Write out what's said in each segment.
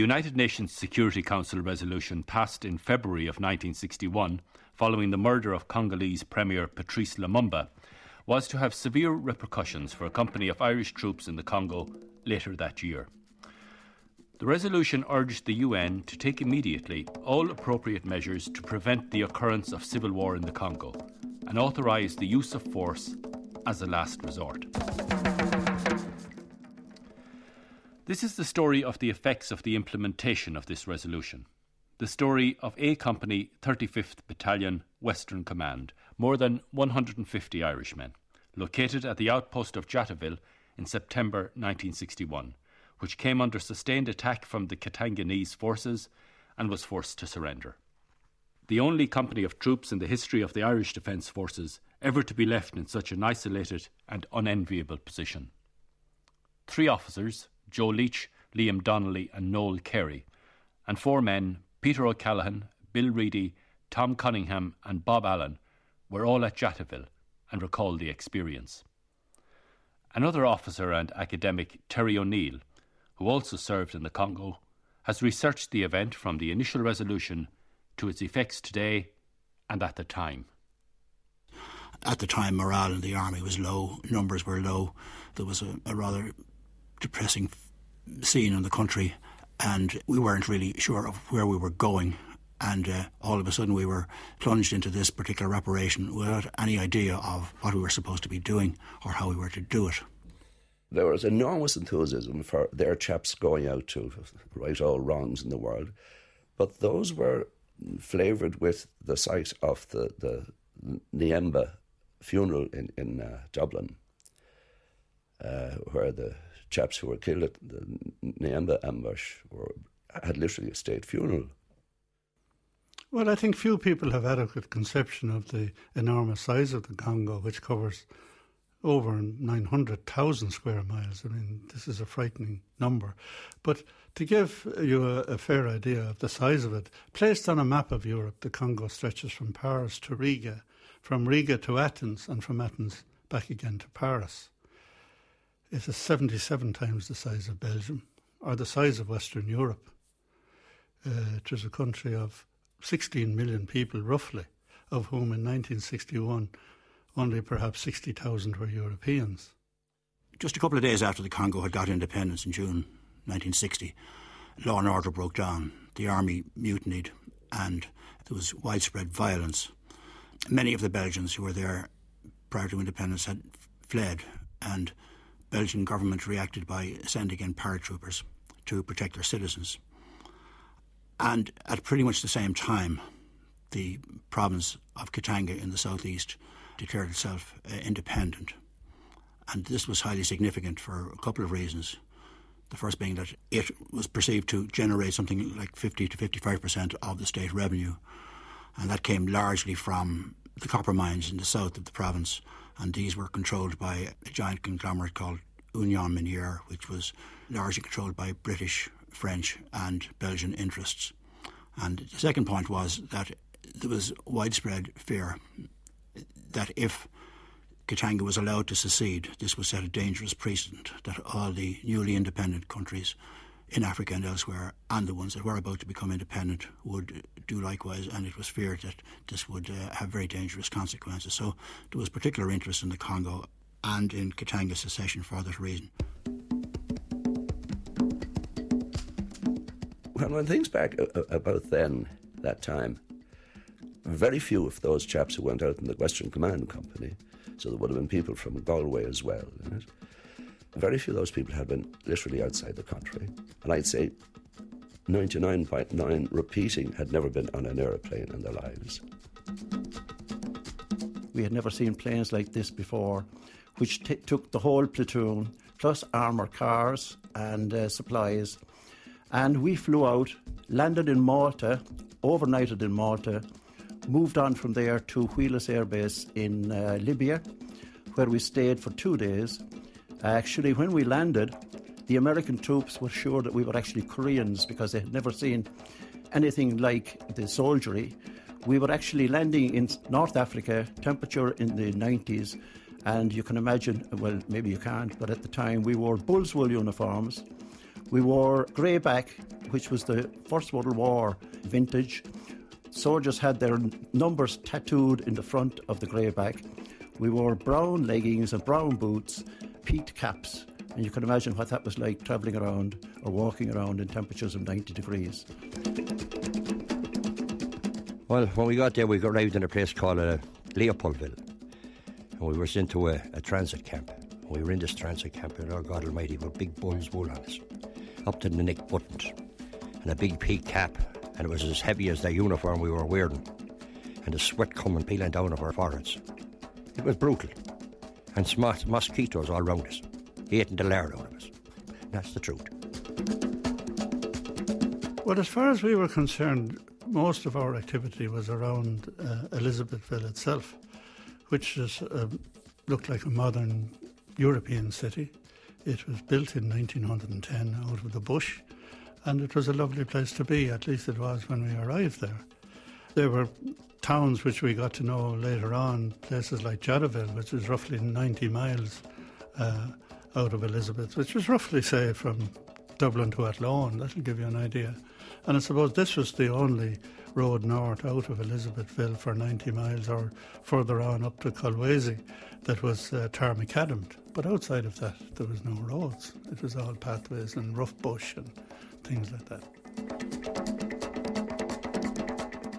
United Nations Security Council resolution passed in February of 1961, following the murder of Congolese Premier Patrice Lumumba, was to have severe repercussions for a company of Irish troops in the Congo later that year. The resolution urged the UN to take immediately all appropriate measures to prevent the occurrence of civil war in the Congo and authorise the use of force as a last resort. This is the story of the effects of the implementation of this resolution. The story of A Company 35th Battalion Western Command, more than 150 Irishmen, located at the outpost of Jadotville in September 1961 which came under sustained attack from the Katanganese forces and was forced to surrender. The only company of troops in the history of the Irish Defence Forces ever to be left in such an isolated and unenviable position. Three officers, Joe Leach, Liam Donnelly, and Noel Carey, and four men, Peter O'Callaghan, Bill Reedy, Tom Cunningham, and Bob Allen, were all at Jadotville and recalled the experience. Another officer and academic, Terry O'Neill, who also served in the Congo, has researched the event from the initial resolution to its effects today and at the time. At the time, morale in the army was low, numbers were low. There was a, a rather depressing scene in the country, and we weren't really sure of where we were going. And uh, all of a sudden, we were plunged into this particular operation without any idea of what we were supposed to be doing or how we were to do it there was enormous enthusiasm for their chaps going out to right all wrongs in the world. But those were flavoured with the sight of the, the Niemba funeral in, in uh, Dublin, uh, where the chaps who were killed at the Niemba ambush were, had literally a state funeral. Well, I think few people have adequate conception of the enormous size of the Congo, which covers over 900,000 square miles. I mean, this is a frightening number. But to give you a, a, fair idea of the size of it, placed on a map of Europe, the Congo stretches from Paris to Riga, from Riga to Athens, and from Athens back again to Paris. It is 77 times the size of Belgium, or the size of Western Europe. Uh, a country of 16 million people, roughly, of whom in 1961 only perhaps 60,000 were Europeans. Just a couple of days after the Congo had got independence in June 1960, law and order broke down. The army mutinied and there was widespread violence. Many of the Belgians who were there prior to independence had fled and Belgian government reacted by sending in paratroopers to protect their citizens. And at pretty much the same time, the province of Katanga in the southeast declared itself uh, independent. And this was highly significant for a couple of reasons. The first being that it was perceived to generate something like 50 to 55% of the state revenue. And that came largely from the copper mines in the south of the province. And these were controlled by a giant conglomerate called Union Minière, which was largely controlled by British, French, and Belgian interests. And the second point was that there was widespread fear that if Katanga was allowed to secede, this would set a dangerous precedent that all the newly independent countries in Africa and elsewhere, and the ones that were about to become independent, would do likewise. And it was feared that this would uh, have very dangerous consequences. So there was particular interest in the Congo and in Katanga secession for that reason. Well when one thinks back about then, that time, very few of those chaps who went out in the Western Command Company, so there would have been people from Galway as well. Very few of those people had been literally outside the country. And I'd say 99.9 repeating had never been on an aeroplane in their lives. We had never seen planes like this before, which t- took the whole platoon, plus armoured cars and uh, supplies. And we flew out, landed in Malta, overnighted in Malta, moved on from there to Wheelus Air Base in uh, Libya, where we stayed for two days. Actually, when we landed, the American troops were sure that we were actually Koreans because they had never seen anything like the soldiery. We were actually landing in North Africa, temperature in the 90s, and you can imagine, well, maybe you can't, but at the time we wore bull's wool uniforms. We wore greyback, which was the First World War vintage. Soldiers had their numbers tattooed in the front of the greyback. We wore brown leggings and brown boots, peaked caps, and you can imagine what that was like travelling around or walking around in temperatures of 90 degrees. Well, when we got there, we arrived in a place called uh, Leopoldville. And we were sent to a, a transit camp. And We were in this transit camp, and our God Almighty, with big bull's wool on us, up to the neck buttons, and a big peak cap, and it was as heavy as the uniform we were wearing, and the sweat coming peeling down off our foreheads. It was brutal, and smart mosquitoes all round us, eating the lard out of us. That's the truth. Well, as far as we were concerned, most of our activity was around uh, Elizabethville itself, which is, uh, looked like a modern European city. It was built in 1910 out of the bush, and it was a lovely place to be, at least it was when we arrived there. There were towns which we got to know later on, places like Jadotville, which is roughly 90 miles uh, out of Elizabeth, which was roughly, say, from Dublin to Athlone. That'll give you an idea. And I suppose this was the only road north out of Elizabethville for 90 miles or further on up to Kolwezi that was uh, tar macadam. But outside of that, there was no roads. It was all pathways and rough bush and things like that.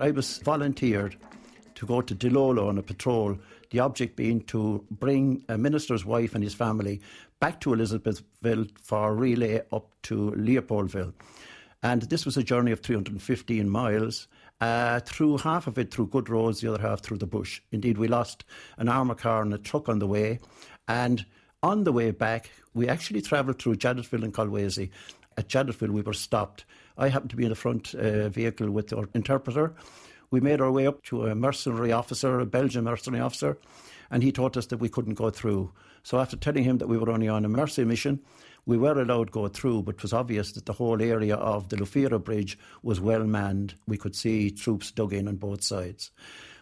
I was volunteered to go to Dilolo on a patrol, the object being to bring a minister's wife and his family back to Elizabethville for a relay up to Leopoldville. And this was a journey of 315 miles, uh, through half of it through good roads, the other half through the bush. Indeed, we lost an armour car and a truck on the way. And on the way back, we actually travelled through Jadotville and Kolwezi. At Jadotville, we were stopped. I happened to be in the front uh, vehicle with our interpreter. We made our way up to a mercenary officer, a Belgian mercenary officer, and he told us that we couldn't go through. So after telling him that we were only on a mercy mission, we were allowed to go through, but it was obvious that the whole area of the Lufira Bridge was well manned. We could see troops dug in on both sides.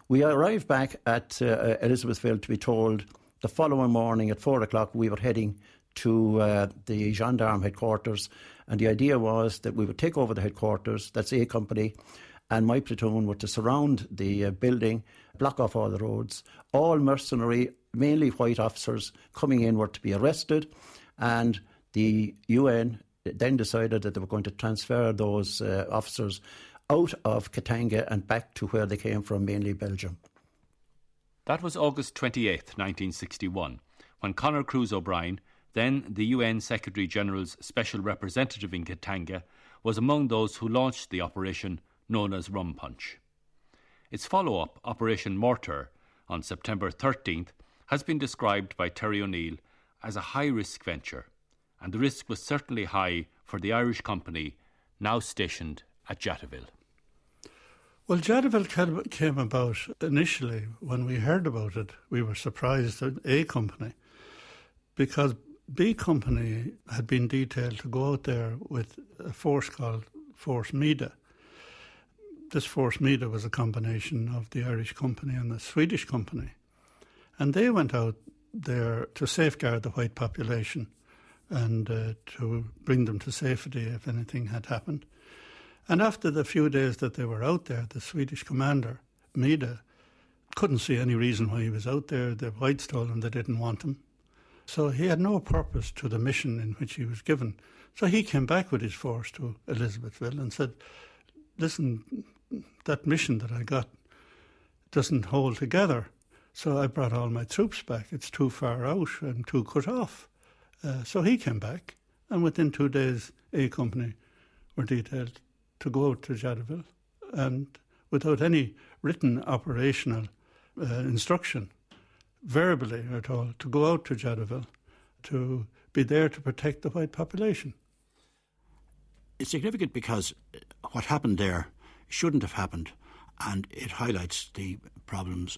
We arrived back at uh, Elizabethville to be told the following morning at four o'clock we were heading to uh, the gendarme headquarters, and the idea was that we would take over the headquarters. That's A Company, and my platoon were to surround the uh, building, block off all the roads. All mercenary, mainly white officers coming in were to be arrested, and the UN then decided that they were going to transfer those uh, officers out of Katanga and back to where they came from, mainly Belgium. That was August 28, 1961, when Conor Cruise O'Brien, then the UN Secretary General's Special Representative in Katanga, was among those who launched the operation known as Rum Punch. Its follow up, Operation Mortar, on September 13th, has been described by Terry O'Neill as a high risk venture and the risk was certainly high for the Irish company now stationed at Jadotville. Well, Jadotville came about initially when we heard about it. We were surprised at A Company because B Company had been detailed to go out there with a force called Force Mida. This Force Mida was a combination of the Irish company and the Swedish company. And they went out there to safeguard the white population and uh, to bring them to safety if anything had happened. And after the few days that they were out there, the Swedish commander, Mida, couldn't see any reason why he was out there. The whites told him they didn't want him. So he had no purpose to the mission in which he was given. So he came back with his force to Elizabethville and said, Listen, that mission that I got doesn't hold together. So I brought all my troops back. It's too far out and too cut off. Uh, so he came back, and within two days, A Company were detailed to go out to Jadotville, and without any written operational uh, instruction, verbally at all, to go out to Jadotville to be there to protect the white population. It's significant because what happened there shouldn't have happened, and it highlights the problems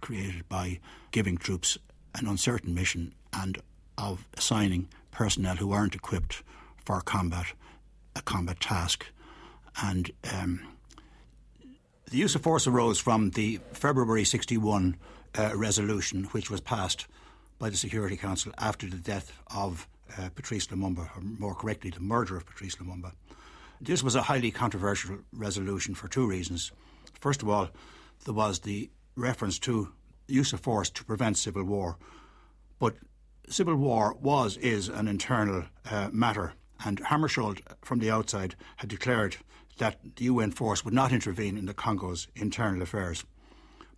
created by giving troops an uncertain mission and of assigning personnel who aren't equipped for combat, a combat task. And um, the use of force arose from the February 61 uh, resolution, which was passed by the Security Council after the death of uh, Patrice Lumumba, or more correctly, the murder of Patrice Lumumba. This was a highly controversial resolution for two reasons. First of all, there was the reference to use of force to prevent civil war. But civil war was, is an internal uh, matter, and Hammarskjöld from the outside had declared that the UN force would not intervene in the Congo's internal affairs.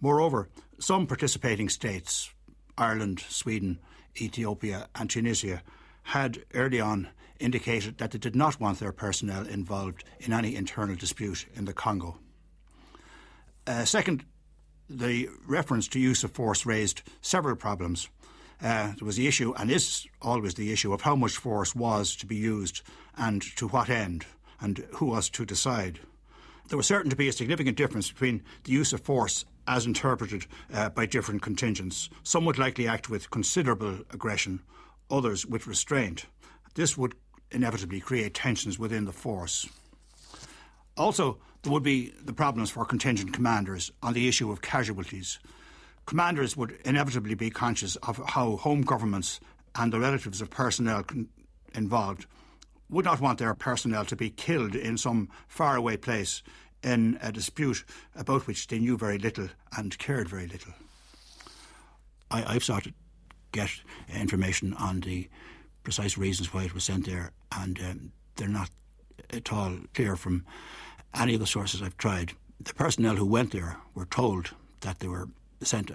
Moreover, some participating states, Ireland, Sweden, Ethiopia, and Tunisia, had early on indicated that they did not want their personnel involved in any internal dispute in the Congo. Uh, second, the reference to use of force raised several problems. Uh, there was the issue, and is always the issue, of how much force was to be used and to what end, and who was to decide. There was certain to be a significant difference between the use of force as interpreted uh, by different contingents. Some would likely act with considerable aggression, others with restraint. This would inevitably create tensions within the force. Also, there would be the problems for contingent commanders on the issue of casualties. Commanders would inevitably be conscious of how home governments and the relatives of personnel con- involved would not want their personnel to be killed in some faraway place in a dispute about which they knew very little and cared very little. I, have sought to get information on the precise reasons why it was sent there, and um, they're not at all clear from any of the sources I've tried, the personnel who went there were told that they were sent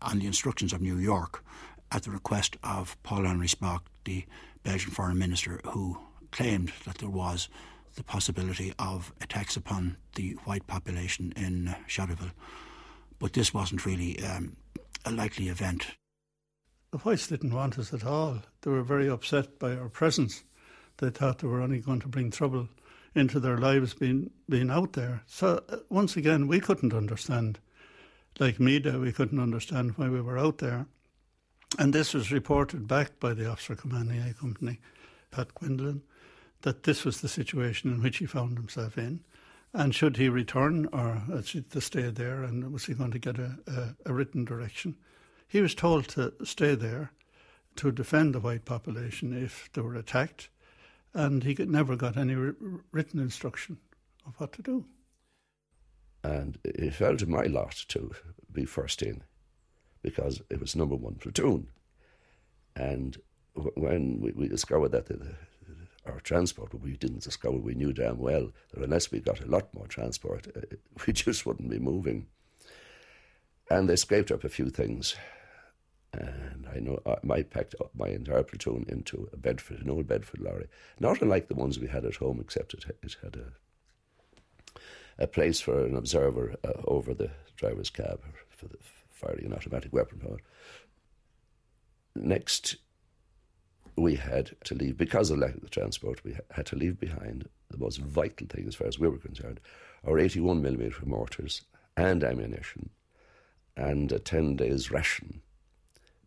on the instructions of New York at the request of Paul Henri Spaak, the Belgian foreign minister, who claimed that there was the possibility of attacks upon the white population in Charleville. But this wasn't really um, a likely event. The whites didn't want us at all. They were very upset by our presence. They thought they were only going to bring trouble into their lives being being out there. So uh, once again, we couldn't understand, like Mida, we couldn't understand why we were out there. And this was reported back by the officer commanding A Company, Pat Quinlan, that this was the situation in which he found himself in. And should he return or to stay there, and was he going to get a, a, a written direction? He was told to stay there to defend the white population if they were attacked and he never got any written instruction of what to do. And it fell to my lot to be first in because it was number one platoon. And when we, we discovered that the, our transport, but we didn't discover, we knew damn well that unless we got a lot more transport, uh, we just wouldn't be moving. And they scraped up a few things and I know uh, I packed up my entire platoon into a Bedford, an old Bedford lorry, not unlike the ones we had at home, except it, it had a, a place for an observer uh, over the driver's cab for the firing an automatic weapon. Next, we had to leave, because of lack of the transport, we had to leave behind the most vital thing as far as we were concerned our 81 millimeter mortars and ammunition and a 10 days ration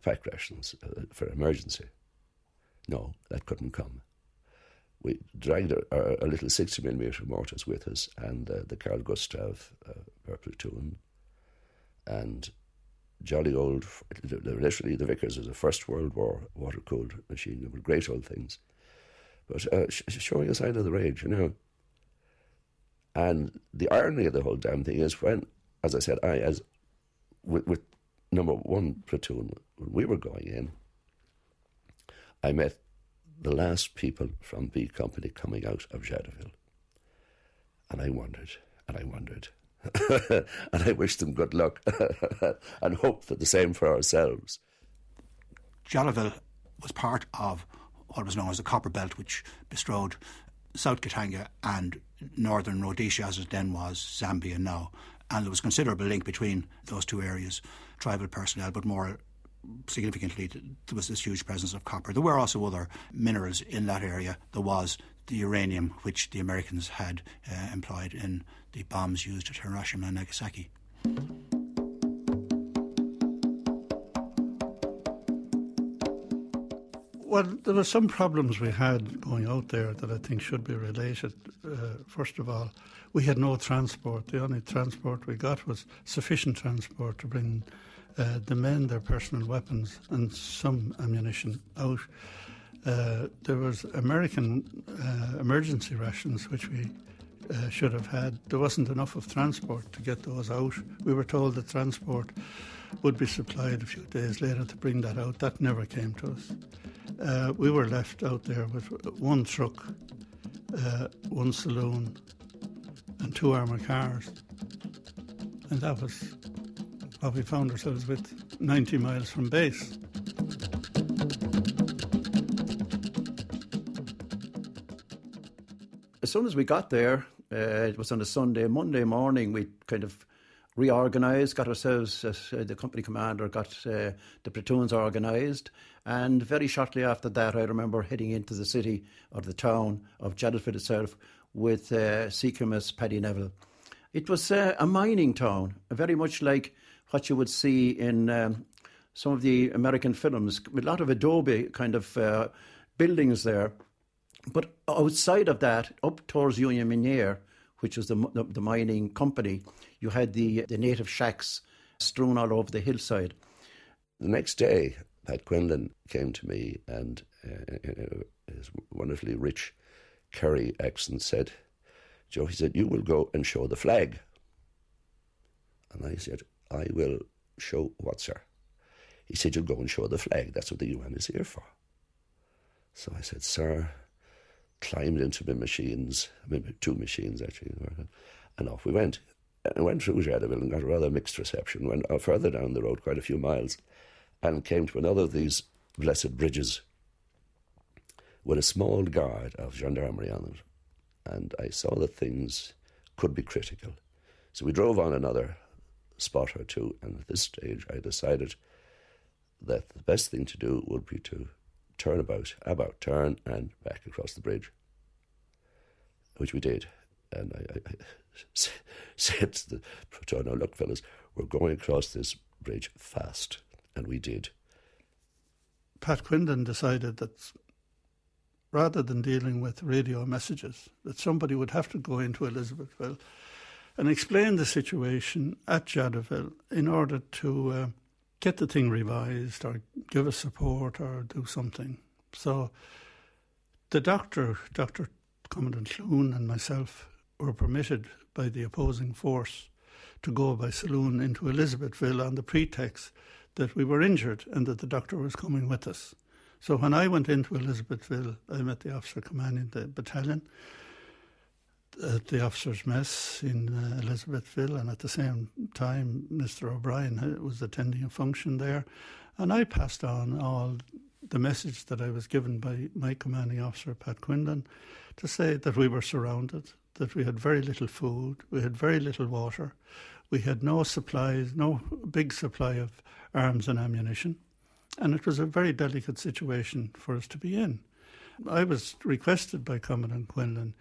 pack rations uh, for emergency. No, that couldn't come. We dragged our little 60 millimeter mortars with us and uh, the Carl Gustav uh, platoon and jolly old, literally the Vickers was a First World War water cooled machine. They were great old things. But uh, sh- showing a sign of the rage, you know. And the irony of the whole damn thing is when, as I said, I, as with, with number one platoon, when we were going in, I met the last people from B Company coming out of Jadotville. And I wondered, and I wondered, and I wish them good luck and hope for the same for ourselves. Jadotville was part of what was known as the Copper Belt, which bestrode South Katanga and northern Rhodesia, as it then was, Zambia now. And there was considerable link between those two areas, tribal personnel, but more significantly, there was this huge presence of copper. There were also other minerals in that area. There was the uranium, which the Americans had uh, employed in the bombs used at Hiroshima and Nagasaki. Well, there were some problems we had going out there that I think should be related. Uh, first of all, we had no transport. The only transport we got was sufficient transport to bring uh, the men their personal weapons and some ammunition out. Uh, there was American uh, emergency rations, which we uh, should have had. There wasn't enough of transport to get those out. We were told that transport would be supplied a few days later to bring that out. That never came to us. Uh, we were left out there with one truck, uh, one saloon, and two armoured cars. And that was what we found ourselves with 90 miles from base. Soon as we got there, uh, it was on a Sunday. Monday morning, we kind of reorganised, got ourselves, uh, the company commander got uh, the platoons organised. And very shortly after that, I remember heading into the city or the town of Jadotville itself with uh, CQMS Paddy Neville. It was uh, a mining town, very much like what you would see in um, some of the American films, a lot of adobe kind of uh, buildings there. But outside of that, up towards Union Miniere, which was the, the, the mining company, you had the, the native shacks strewn all over the hillside. The next day, Pat Quinlan came to me and uh, his wonderfully rich Kerry accent said, Joe, he said, you will go and show the flag. And I said, I will show what, sir? He said, You'll go and show the flag. That's what the UN is here for. So I said, Sir, climbed into my machines, maybe two machines actually, and off we went. And went through Jadotville and got a rather mixed reception. Went uh, further down the road, quite a few miles, and came to another of these blessed bridges with a small guard of gendarmerie on it. And I saw that things could be critical. So we drove on another spot or two, and at this stage I decided that the best thing to do would be to turn about, about turn, and back across the bridge, which we did. And I, I, I said to the platoon, now look, fellas, we're going across this bridge fast. And we did. Pat Quinlan decided that rather than dealing with radio messages, that somebody would have to go into Elizabethville and explain the situation at Jadotville in order to uh, get the thing revised or give us support or do something. So the doctor, Dr. Commandant Clune, and myself were permitted by the opposing force to go by saloon into Elizabethville on the pretext that we were injured and that the doctor was coming with us. So when I went into Elizabethville, I met the officer commanding the battalion at the officers' mess in uh, Elizabethville, and at the same time, Mr. O'Brien was attending a function there, and I passed on all the message that I was given by my commanding officer, Pat Quinlan, to say that we were surrounded, that we had very little food, we had very little water, we had no supplies, no big supply of arms and ammunition, and it was a very delicate situation for us to be in. I was requested by Commandant Quinlan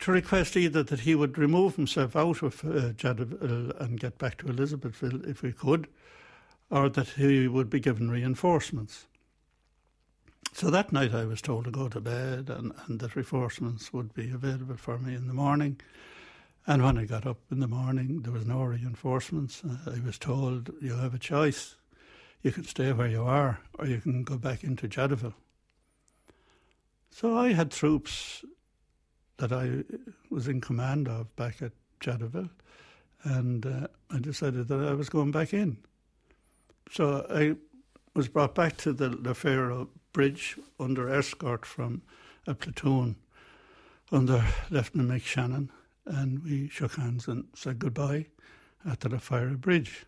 to request either that he would remove himself out of uh, Jadotville and get back to Elizabethville if we could, or that he would be given reinforcements. So that night I was told to go to bed and, and that reinforcements would be available for me in the morning. And when I got up in the morning, there was no reinforcements. Uh, I was told, you have a choice. You can stay where you are, or you can go back into Jadotville. So I had troops that I was in command of back at Jadotville, and uh, I decided that I was going back in. So I was brought back to the Lufira Bridge under escort from a platoon under Lieutenant Mick Shannon, and we shook hands and said goodbye at the Lufira Bridge.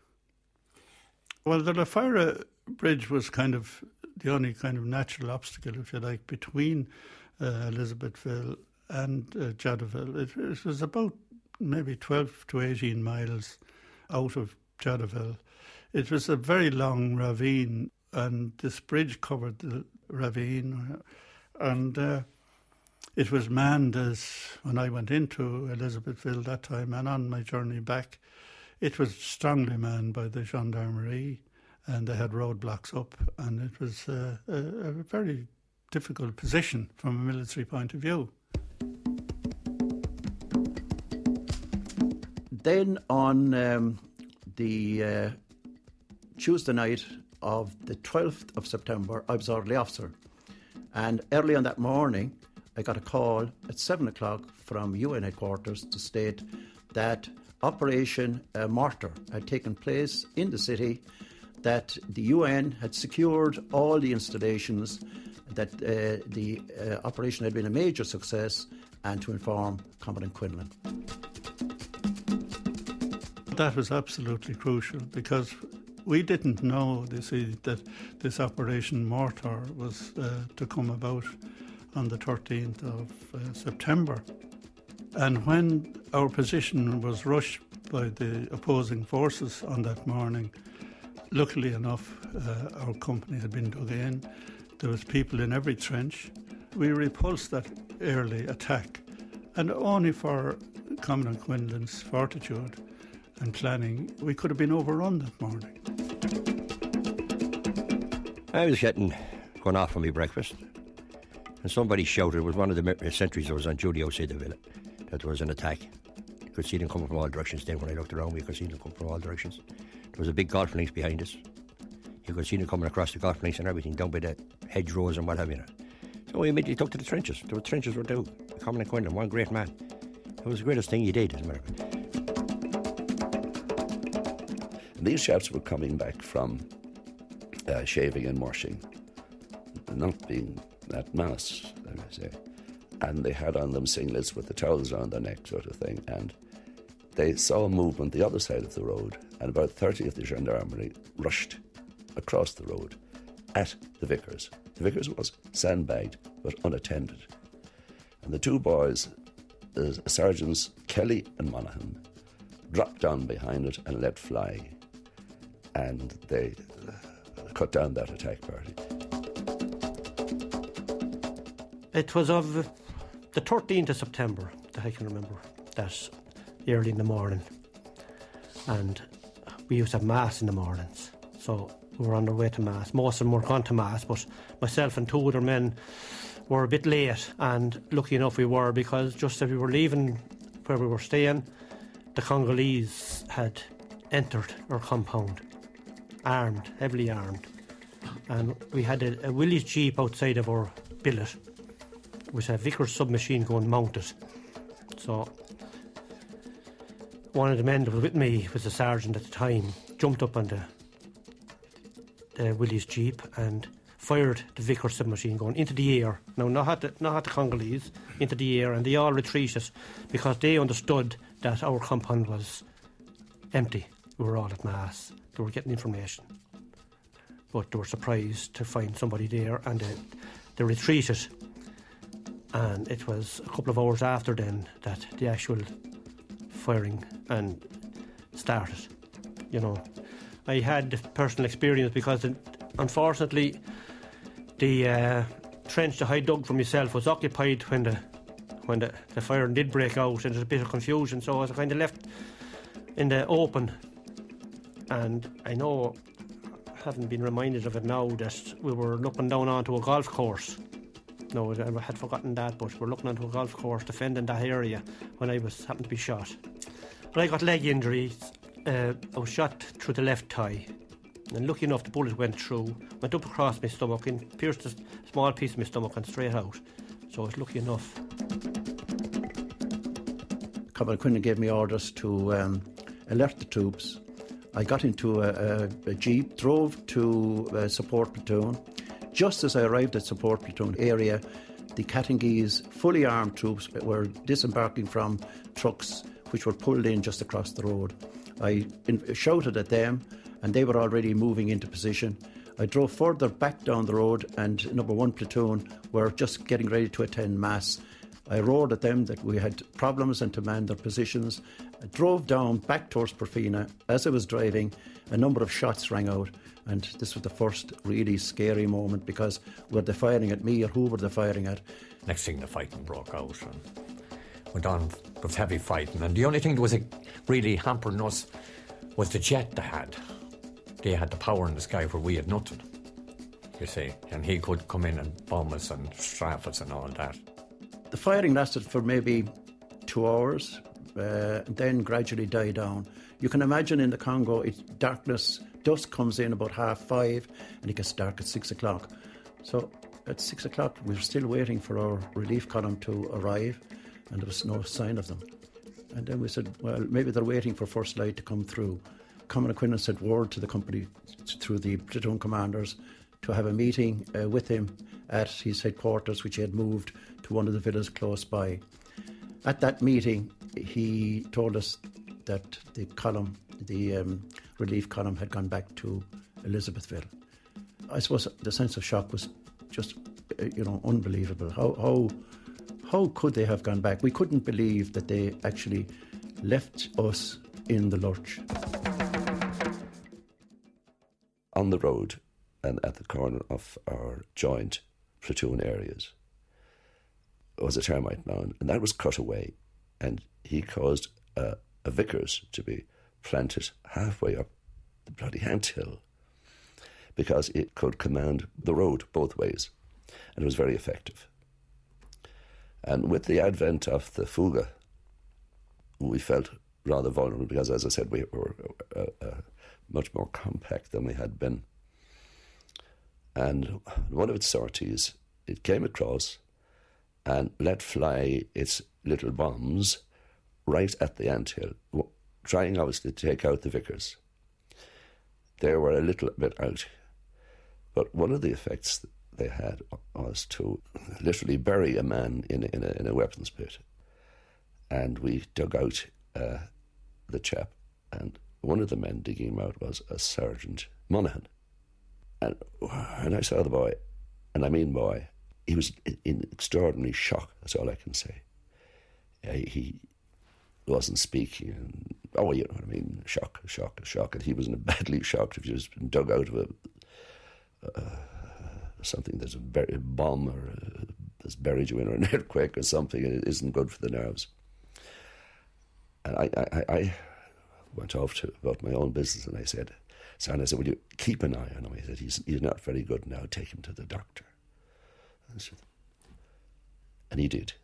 Well, the Lufira Bridge was kind of the only kind of natural obstacle, if you like, between uh, Elizabethville and uh, Jadotville. It, it, was about maybe 12 to 18 miles out of Jadotville. It was a very long ravine, and this bridge covered the ravine. And uh, it was manned as when I went into Elizabethville that time and on my journey back, it was strongly manned by the gendarmerie and they had roadblocks up, and it was uh, a, a very difficult position from a military point of view. Then on um, the uh, Tuesday night of the 12th of September, I was orderly officer. And early on that morning, I got a call at seven o'clock from UN headquarters to state that Operation uh, Mortar had taken place in the city, that the UN had secured all the installations, that uh, the uh, operation had been a major success, and to inform Commandant Quinlan. That was absolutely crucial because we didn't know, you see, that this Operation Mortar was uh, to come about on the 13th of uh, September. And when our position was rushed by the opposing forces on that morning, luckily enough, uh, our company had been dug in. There was people in every trench. We repulsed that early attack, and only for Commandant Quinlan's fortitude and planning, we could have been overrun that morning. I was getting going off for my breakfast, and somebody shouted, it was one of the sentries that was on duty outside the villa, that there was an attack. You could see them coming from all directions. Then when I looked around, we could see them coming from all directions. There was a big golf links behind us. You could see them coming across the golf links and everything, down by the hedgerows and what have you. So we immediately took to the trenches. The trenches were down. Commandant Quinlan, one great man. It was the greatest thing he did, as a matter of fact. These chaps were coming back from uh, shaving and washing, not being that mass, let me say. And they had on them singlets with the towels around their neck, sort of thing. And they saw a movement the other side of the road, and about 30 of the gendarmerie rushed across the road at the Vickers. The Vickers was sandbagged but unattended. And the two boys, the sergeants Kelly and Monaghan, dropped down behind it and let fly. And they uh, cut down that attack party. It was of the 13th of September that I can remember. That early in the morning, and we used to have mass in the mornings. So we were on our way to mass. Most of them were gone to mass, but myself and two other men were a bit late. And lucky enough we were because just as we were leaving where we were staying, the Congolese had entered our compound, armed, heavily armed, and we had a, a Willys jeep outside of our billet with a Vickers submachine gun mounted. So one of the men that was with me was a sergeant at the time, jumped up on the, Uh, the Willys jeep and fired the Vickers submachine gun into the air. Now, not at the, not at the Congolese, into the air, and they all retreated because they understood that our compound was empty. We were all at mass. They were getting information. But they were surprised to find somebody there and they, they retreated. And it was a couple of hours after then that the actual firing and started. You know, I had personal experience because unfortunately the uh, trench that I dug for myself was occupied when the when the, the firing did break out and there was a bit of confusion so I was kind of left in the open and I know haven't been reminded of it now that we were looking down onto a golf course no, I had forgotten that, but we're looking onto a golf course defending that area when I was happened to be shot. But I got leg injuries. Uh, I was shot through the left thigh, and lucky enough, the bullet went through, went up across my stomach, and pierced a small piece of my stomach and straight out. So I was lucky enough. Commodore Quinlan gave me orders to um, alert the troops. I got into a, a, a jeep, drove to a support platoon. Just as I arrived at support platoon area, the Katangese fully armed troops were disembarking from trucks which were pulled in just across the road. I in, shouted at them, and they were already moving into position. I drove further back down the road, and number one platoon were just getting ready to attend mass. I roared at them that we had problems and to man their positions. I drove down back towards Purfina. As I was driving, a number of shots rang out, and this was the first really scary moment because were they firing at me or who were they firing at? Next thing, the fighting broke out and went on with heavy fighting. And the only thing that was really hampering us was the jet they had. They had the power in the sky where we had nothing, you see. And he could come in and bomb us and strafe us and all that. The firing lasted for maybe two hours, uh, then gradually died down. You can imagine in the Congo, it's darkness, dusk comes in about half five, and it gets dark at six o'clock. So at six o'clock, we're still waiting for our relief column to arrive, and there was no sign of them. And then we said, well, maybe they're waiting for First Light to come through. Common Quinlan sent word to the company through the platoon commanders to have a meeting uh, with him at his headquarters, which he had moved to one of the villas close by. At that meeting, he told us that the column, the um, relief column, had gone back to Elizabethville. I suppose the sense of shock was just, uh, you know, unbelievable. How, how, how could they have gone back? We couldn't believe that they actually left us in the lurch. On the road and at the corner of our joint platoon areas was a termite mound, and that was cut away, and he caused a, a Vickers to be planted halfway up the bloody ant hill because it could command the road both ways, and it was very effective. And with the advent of the Fouga, we felt rather vulnerable because, as I said, we were uh, uh, much more compact than we had been. And one of its sorties, it came across and let fly its little bombs right at the anthill, trying obviously to take out the Vickers. They were a little bit out. But one of the effects they had was to literally bury a man in, in, a, in a weapons pit. And we dug out uh, the chap, and one of the men digging him out was a Sergeant Monaghan. And when I saw the boy, and I mean boy, he was in extraordinary shock. That's all I can say. Uh, he wasn't speaking. And, oh, you know what I mean? Shock, shock, shock. And he was in a badly shocked if just been dug out of a uh, something that's a, a bomb or a, has buried you in or an earthquake or something, and it isn't good for the nerves. And I, I, I went off to about my own business, and I said, "Son, I said, will you keep an eye on him?" He said, "He's he's not very good now. Take him to the doctor." And he did.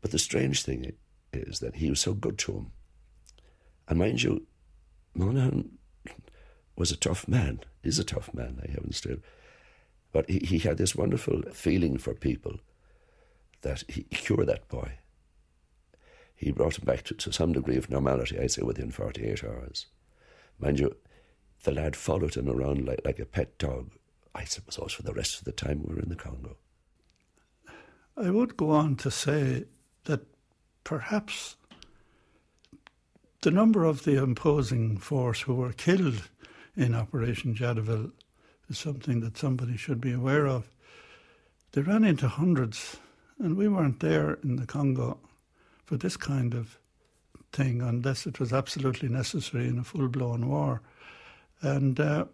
But the strange thing is that he was so good to him. And mind you, Monaghan was a tough man, is a tough man, I haven't still. But he, he had this wonderful feeling for people that he cured that boy. He brought him back to, to some degree of normality, I'd say within 48 hours. Mind you, the lad followed him around like, like a pet dog, I suppose, for the rest of the time we were in the Congo. I would go on to say that perhaps the number of the imposing force who were killed in Operation Jadotville is something that somebody should be aware of. They ran into hundreds, and we weren't there in the Congo for this kind of thing unless it was absolutely necessary in a full blown war. And uh,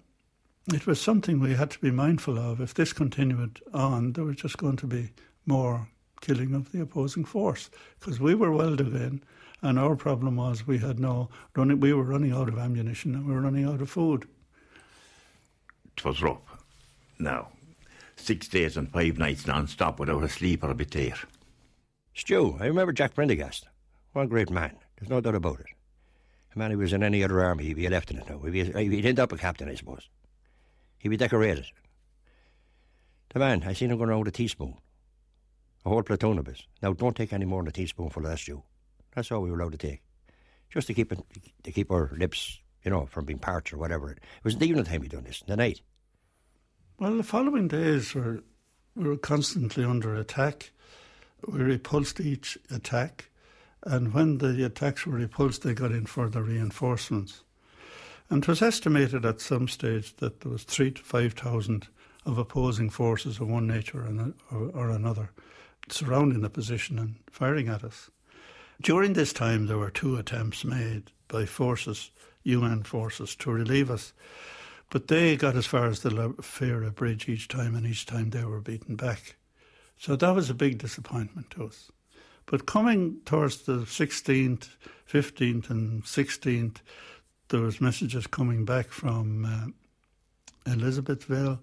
it was something we had to be mindful of. If this continued on, there was just going to be more killing of the opposing force because we were well in, and our problem was we had no running. We were running out of ammunition and we were running out of food. It was rough. Now, six days and five nights non-stop without a sleep or a bit there. Stu, I remember Jack Prendergast. One great man. There's no doubt about it. A man who was in any other army, he'd be a lieutenant now. He'd, be, he'd end up a captain, I suppose. He'd be decorated. The man, I seen him going around with a teaspoon. A whole platoon of us. Now, don't take any more than a teaspoonful of that stew. That's all we were allowed to take. Just to keep it, to keep our lips, you know, from being parched or whatever. It was the evening time we done this, the night. Well, the following days were we were constantly under attack. We repulsed each attack, and when the attacks were repulsed, they got in further reinforcements. And it was estimated at some stage that there was three to five thousand of opposing forces of one nature or, or another surrounding the position and firing at us. During this time, there were two attempts made by forces, UN forces, to relieve us. But they got as far as the Fera Bridge each time, and each time they were beaten back. So that was a big disappointment to us. But coming towards the 16th, 15th, and 16th, there was messages coming back from uh, Elizabethville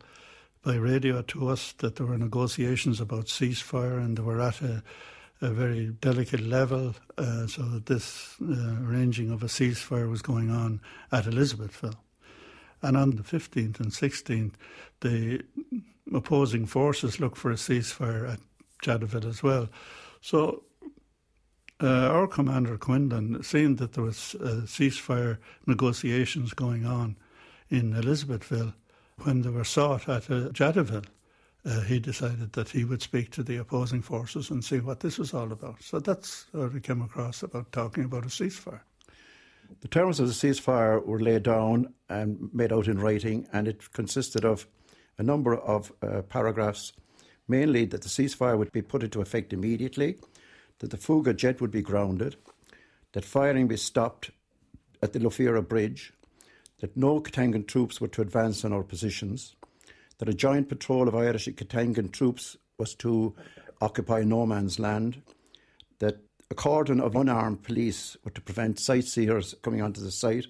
by radio to us that there were negotiations about ceasefire and they were at a, a very delicate level. Uh, so that this uh, arranging of a ceasefire was going on at Elizabethville. And on the 15th and 16th, the opposing forces look for a ceasefire at Jadotville as well. So uh, our commander Quinlan, seeing that there was uh, ceasefire negotiations going on in Elizabethville, when they were sought at uh, Jadotville, uh, he decided that he would speak to the opposing forces and see what this was all about. So that's how we came across about talking about a ceasefire. The terms of the ceasefire were laid down and made out in writing, and it consisted of a number of uh, paragraphs, mainly that the ceasefire would be put into effect immediately, that the Fouga jet would be grounded, that firing be stopped at the Lufira Bridge, that no Katangan troops were to advance on our positions, that a joint patrol of Irish Katangan troops was to occupy no man's land, that a cordon of unarmed police were to prevent sightseers coming onto the site,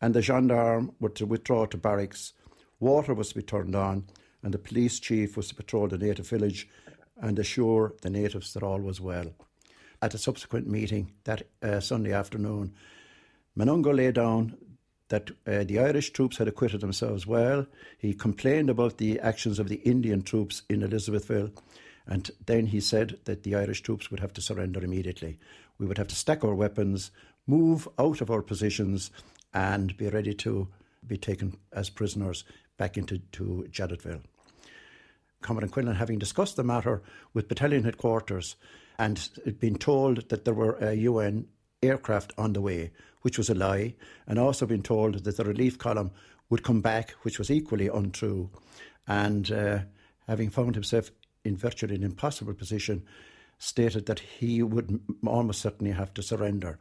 and the gendarmes were to withdraw to barracks. Water was to be turned on, and the police chief was to patrol the native village and assure the natives that all was well. At a subsequent meeting that uh, Sunday afternoon, Munongo lay down that uh, the Irish troops had acquitted themselves well. He complained about the actions of the Indian troops in Elizabethville, and then he said that the Irish troops would have to surrender immediately. We would have to stack our weapons, move out of our positions, and be ready to be taken as prisoners back into to Jadotville. Commandant Quinlan, having discussed the matter with battalion headquarters and been told that there were a UN aircraft on the way, which was a lie, and also been told that the relief column would come back, which was equally untrue. And uh, having found himself in virtually an impossible position, stated that he would almost certainly have to surrender.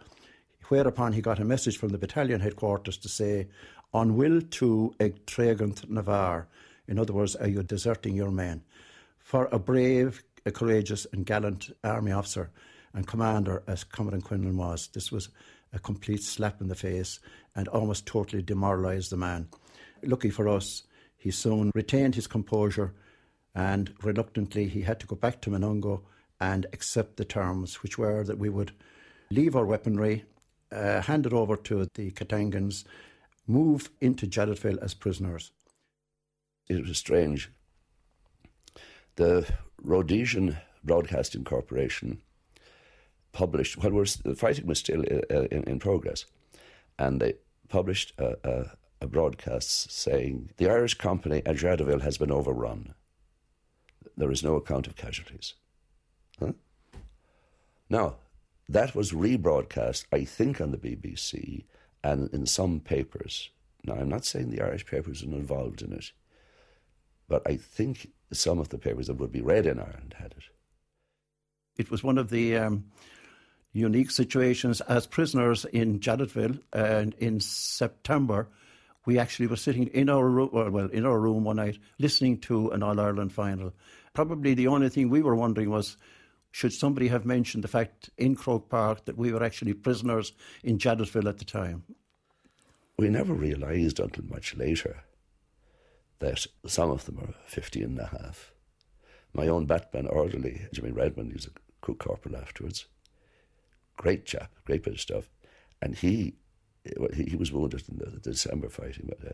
Whereupon he got a message from the battalion headquarters to say, On will to ag tregant navar, in other words, are you deserting your men? For a brave, a courageous, and gallant army officer and commander as Commandant Quinlan was, this was a complete slap in the face and almost totally demoralised the man. Lucky for us, he soon retained his composure and reluctantly he had to go back to Munongo and accept the terms, which were that we would leave our weaponry, uh, hand it over to the Katangans, move into Jadotville as prisoners. It was strange. The Rhodesian Broadcasting Corporation published, while the fighting was still uh, in, in, progress, and they published a, a, a, broadcast saying the Irish company at Jadotville has been overrun. There is no account of casualties. Huh? Now, that was rebroadcast, I think, on the BBC and in some papers. Now, I'm not saying the Irish papers are involved in it, but I think some of the papers that would be read in Ireland had it. It was one of the um, unique situations as prisoners in Jadotville and in September. We actually were sitting in our room, well, in our room one night, listening to an All Ireland final. Probably the only thing we were wondering was, should somebody have mentioned the fact in Croke Park that we were actually prisoners in Jadotville at the time? We never realised until much later that some of them are 50 and a half. My own Batman orderly, Jimmy Redmond, he was a cook corporal afterwards great chap, great bit of stuff. And he, he was wounded in the, December fighting, but uh,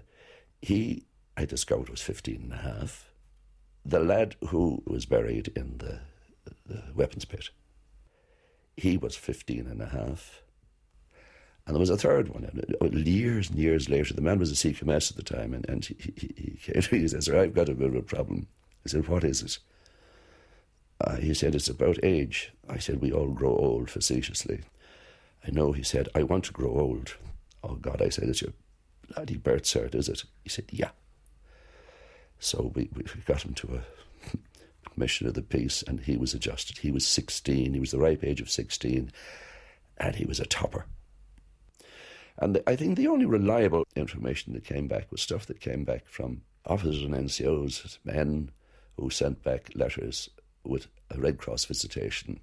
he, I discovered, was 15 and a half. The lad who was buried in the, the weapons pit, he was 15 and a half. And there was a third one. Years and years later, the man was a CQMS at the time, and, and he, he, he came to me and said, Sir, I've got a bit of a problem. I said, What is it? Uh, he said, It's about age. I said, We all grow old facetiously. I know, he said, I want to grow old. Oh, God, I said, It's your bloody birth cert, is it? He said, Yeah. So we, we got him to a commissioner of the peace, and he was adjusted. He was 16, he was the ripe age of 16, and he was a topper. And the, I think the only reliable information that came back was stuff that came back from officers and NCOs, men who sent back letters with a Red Cross visitation.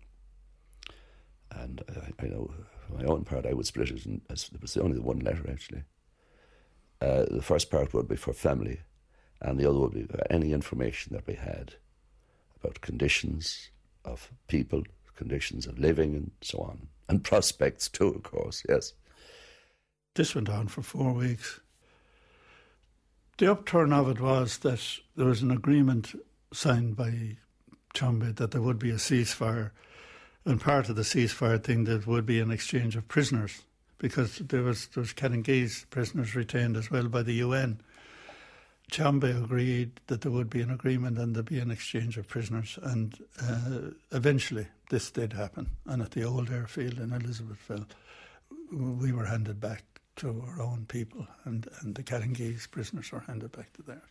And I, I know for my own part, I would split it, and it was only the one letter actually. Uh, the first part would be for family, and the other would be any information that we had about conditions of people, conditions of living, and so on, and prospects too, of course. Yes. This went on for four weeks. The upturn of it was that there was an agreement signed by Tshombe that there would be a ceasefire, and part of the ceasefire thing that would be an exchange of prisoners because there was there was prisoners retained as well by the UN. Tshombe agreed that there would be an agreement and there'd be an exchange of prisoners, and uh, eventually this did happen. And at the old airfield in Elizabethville, we were handed back to our own people, and, and the Katangese prisoners were handed back to theirs.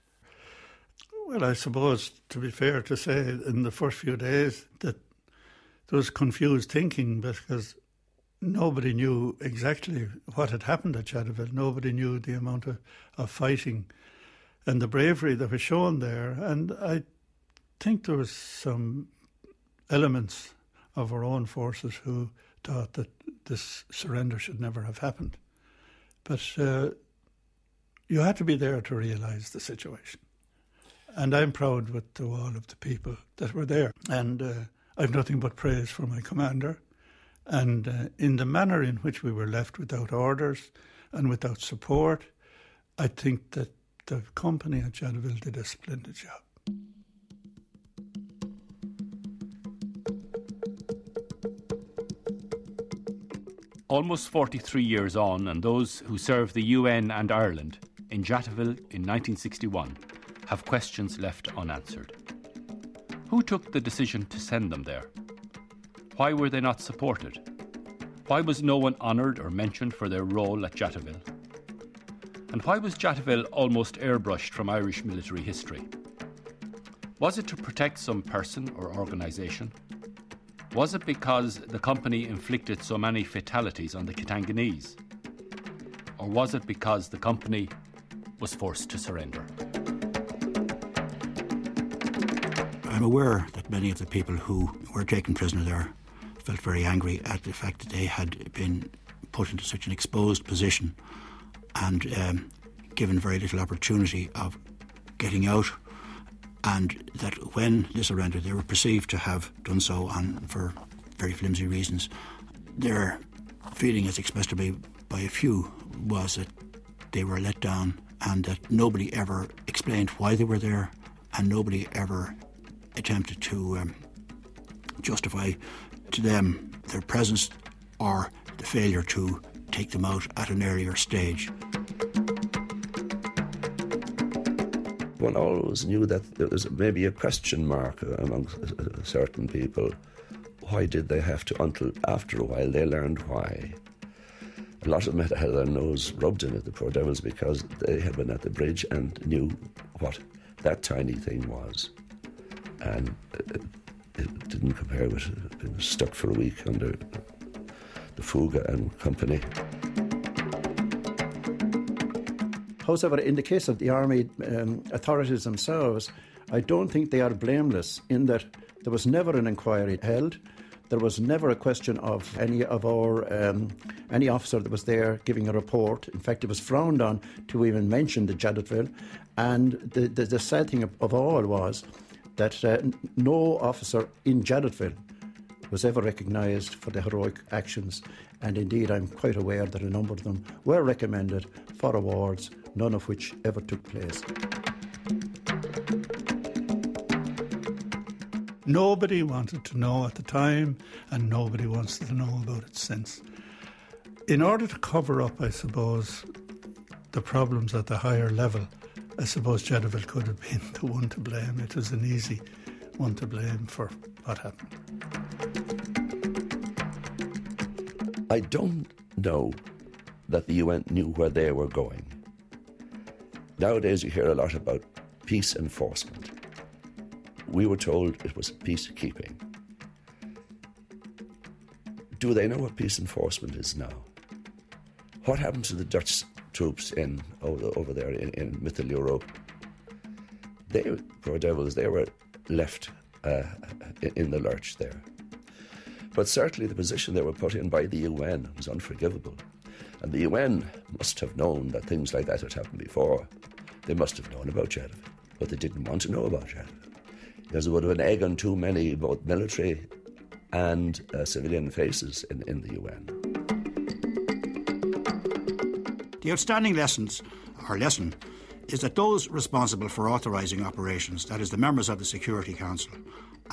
Well, I suppose, to be fair to say, in the first few days, that there was confused thinking because nobody knew exactly what had happened at Jadotville. Nobody knew the amount of, of fighting and the bravery that was shown there. And I think there was some elements of our own forces who thought that this surrender should never have happened. But uh, you had to be there to realise the situation. And I'm proud with all of the people that were there. And uh, I've nothing but praise for my commander. And uh, in the manner in which we were left without orders and without support, I think that the company at Jadotville did a splendid job. Almost 43 years on, and those who served the UN and Ireland in Jadotville in 1961 have questions left unanswered. Who took the decision to send them there? Why were they not supported? Why was no one honoured or mentioned for their role at Jadotville? And why was Jadotville almost airbrushed from Irish military history? Was it to protect some person or organisation? Was it because the company inflicted so many fatalities on the Katanganese? Or was it because the company was forced to surrender? I'm aware that many of the people who were taken prisoner there felt very angry at the fact that they had been put into such an exposed position and um, given very little opportunity of getting out, and that when they surrendered, they were perceived to have done so on for very flimsy reasons. Their feeling, as expressed to me by a few, was that they were let down and that nobody ever explained why they were there, and nobody ever attempted to um, justify to them their presence or the failure to take them out at an earlier stage. One always knew that there was maybe a question mark among certain people. Why did they have to? Until after a while, they learned why. A lot of them had had their nose rubbed in it, the poor devils, because they had been at the bridge and knew what that tiny thing was. And it didn't compare with being stuck for a week under the Fouga and company. However, in the case of the army um, authorities themselves, I don't think they are blameless in that there was never an inquiry held. There was never a question of any of our um, any officer that was there giving a report. In fact, it was frowned on to even mention the Jadotville. And the, the, the sad thing of, of, all was that uh, no officer in Jadotville was ever recognised for the heroic actions. And indeed, I'm quite aware that a number of them were recommended for awards none of which ever took place. Nobody wanted to know at the time, and nobody wants to know about it since. In order to cover up, I suppose, the problems at the higher level, I suppose Jadotville could have been the one to blame. It was an easy one to blame for what happened. I don't know that the UN knew where they were going. Nowadays, you hear a lot about peace enforcement. We were told it was peacekeeping. Do they know what peace enforcement is now? What happened to the Dutch troops in over, over there in, in Middle Europe? They, poor devils, they were left uh, in the lurch there. But certainly the position they were put in by the UN was unforgivable. And the UN must have known that things like that had happened before. They must have known about Jadotville, but they didn't want to know about Jadotville. Because it would have been egg on too many, both military and uh, civilian faces in, in the UN. The outstanding lessons, or lesson, is that those responsible for authorising operations, that is, the members of the Security Council,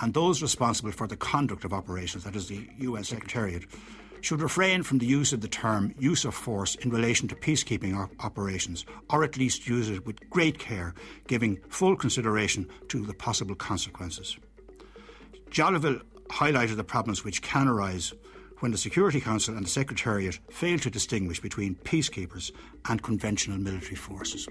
and those responsible for the conduct of operations, that is, the UN Secretariat, should refrain from the use of the term use of force in relation to peacekeeping op- operations, or at least use it with great care, giving full consideration to the possible consequences. Jadotville highlighted the problems which can arise when the Security Council and the Secretariat failed to distinguish between peacekeepers and conventional military forces.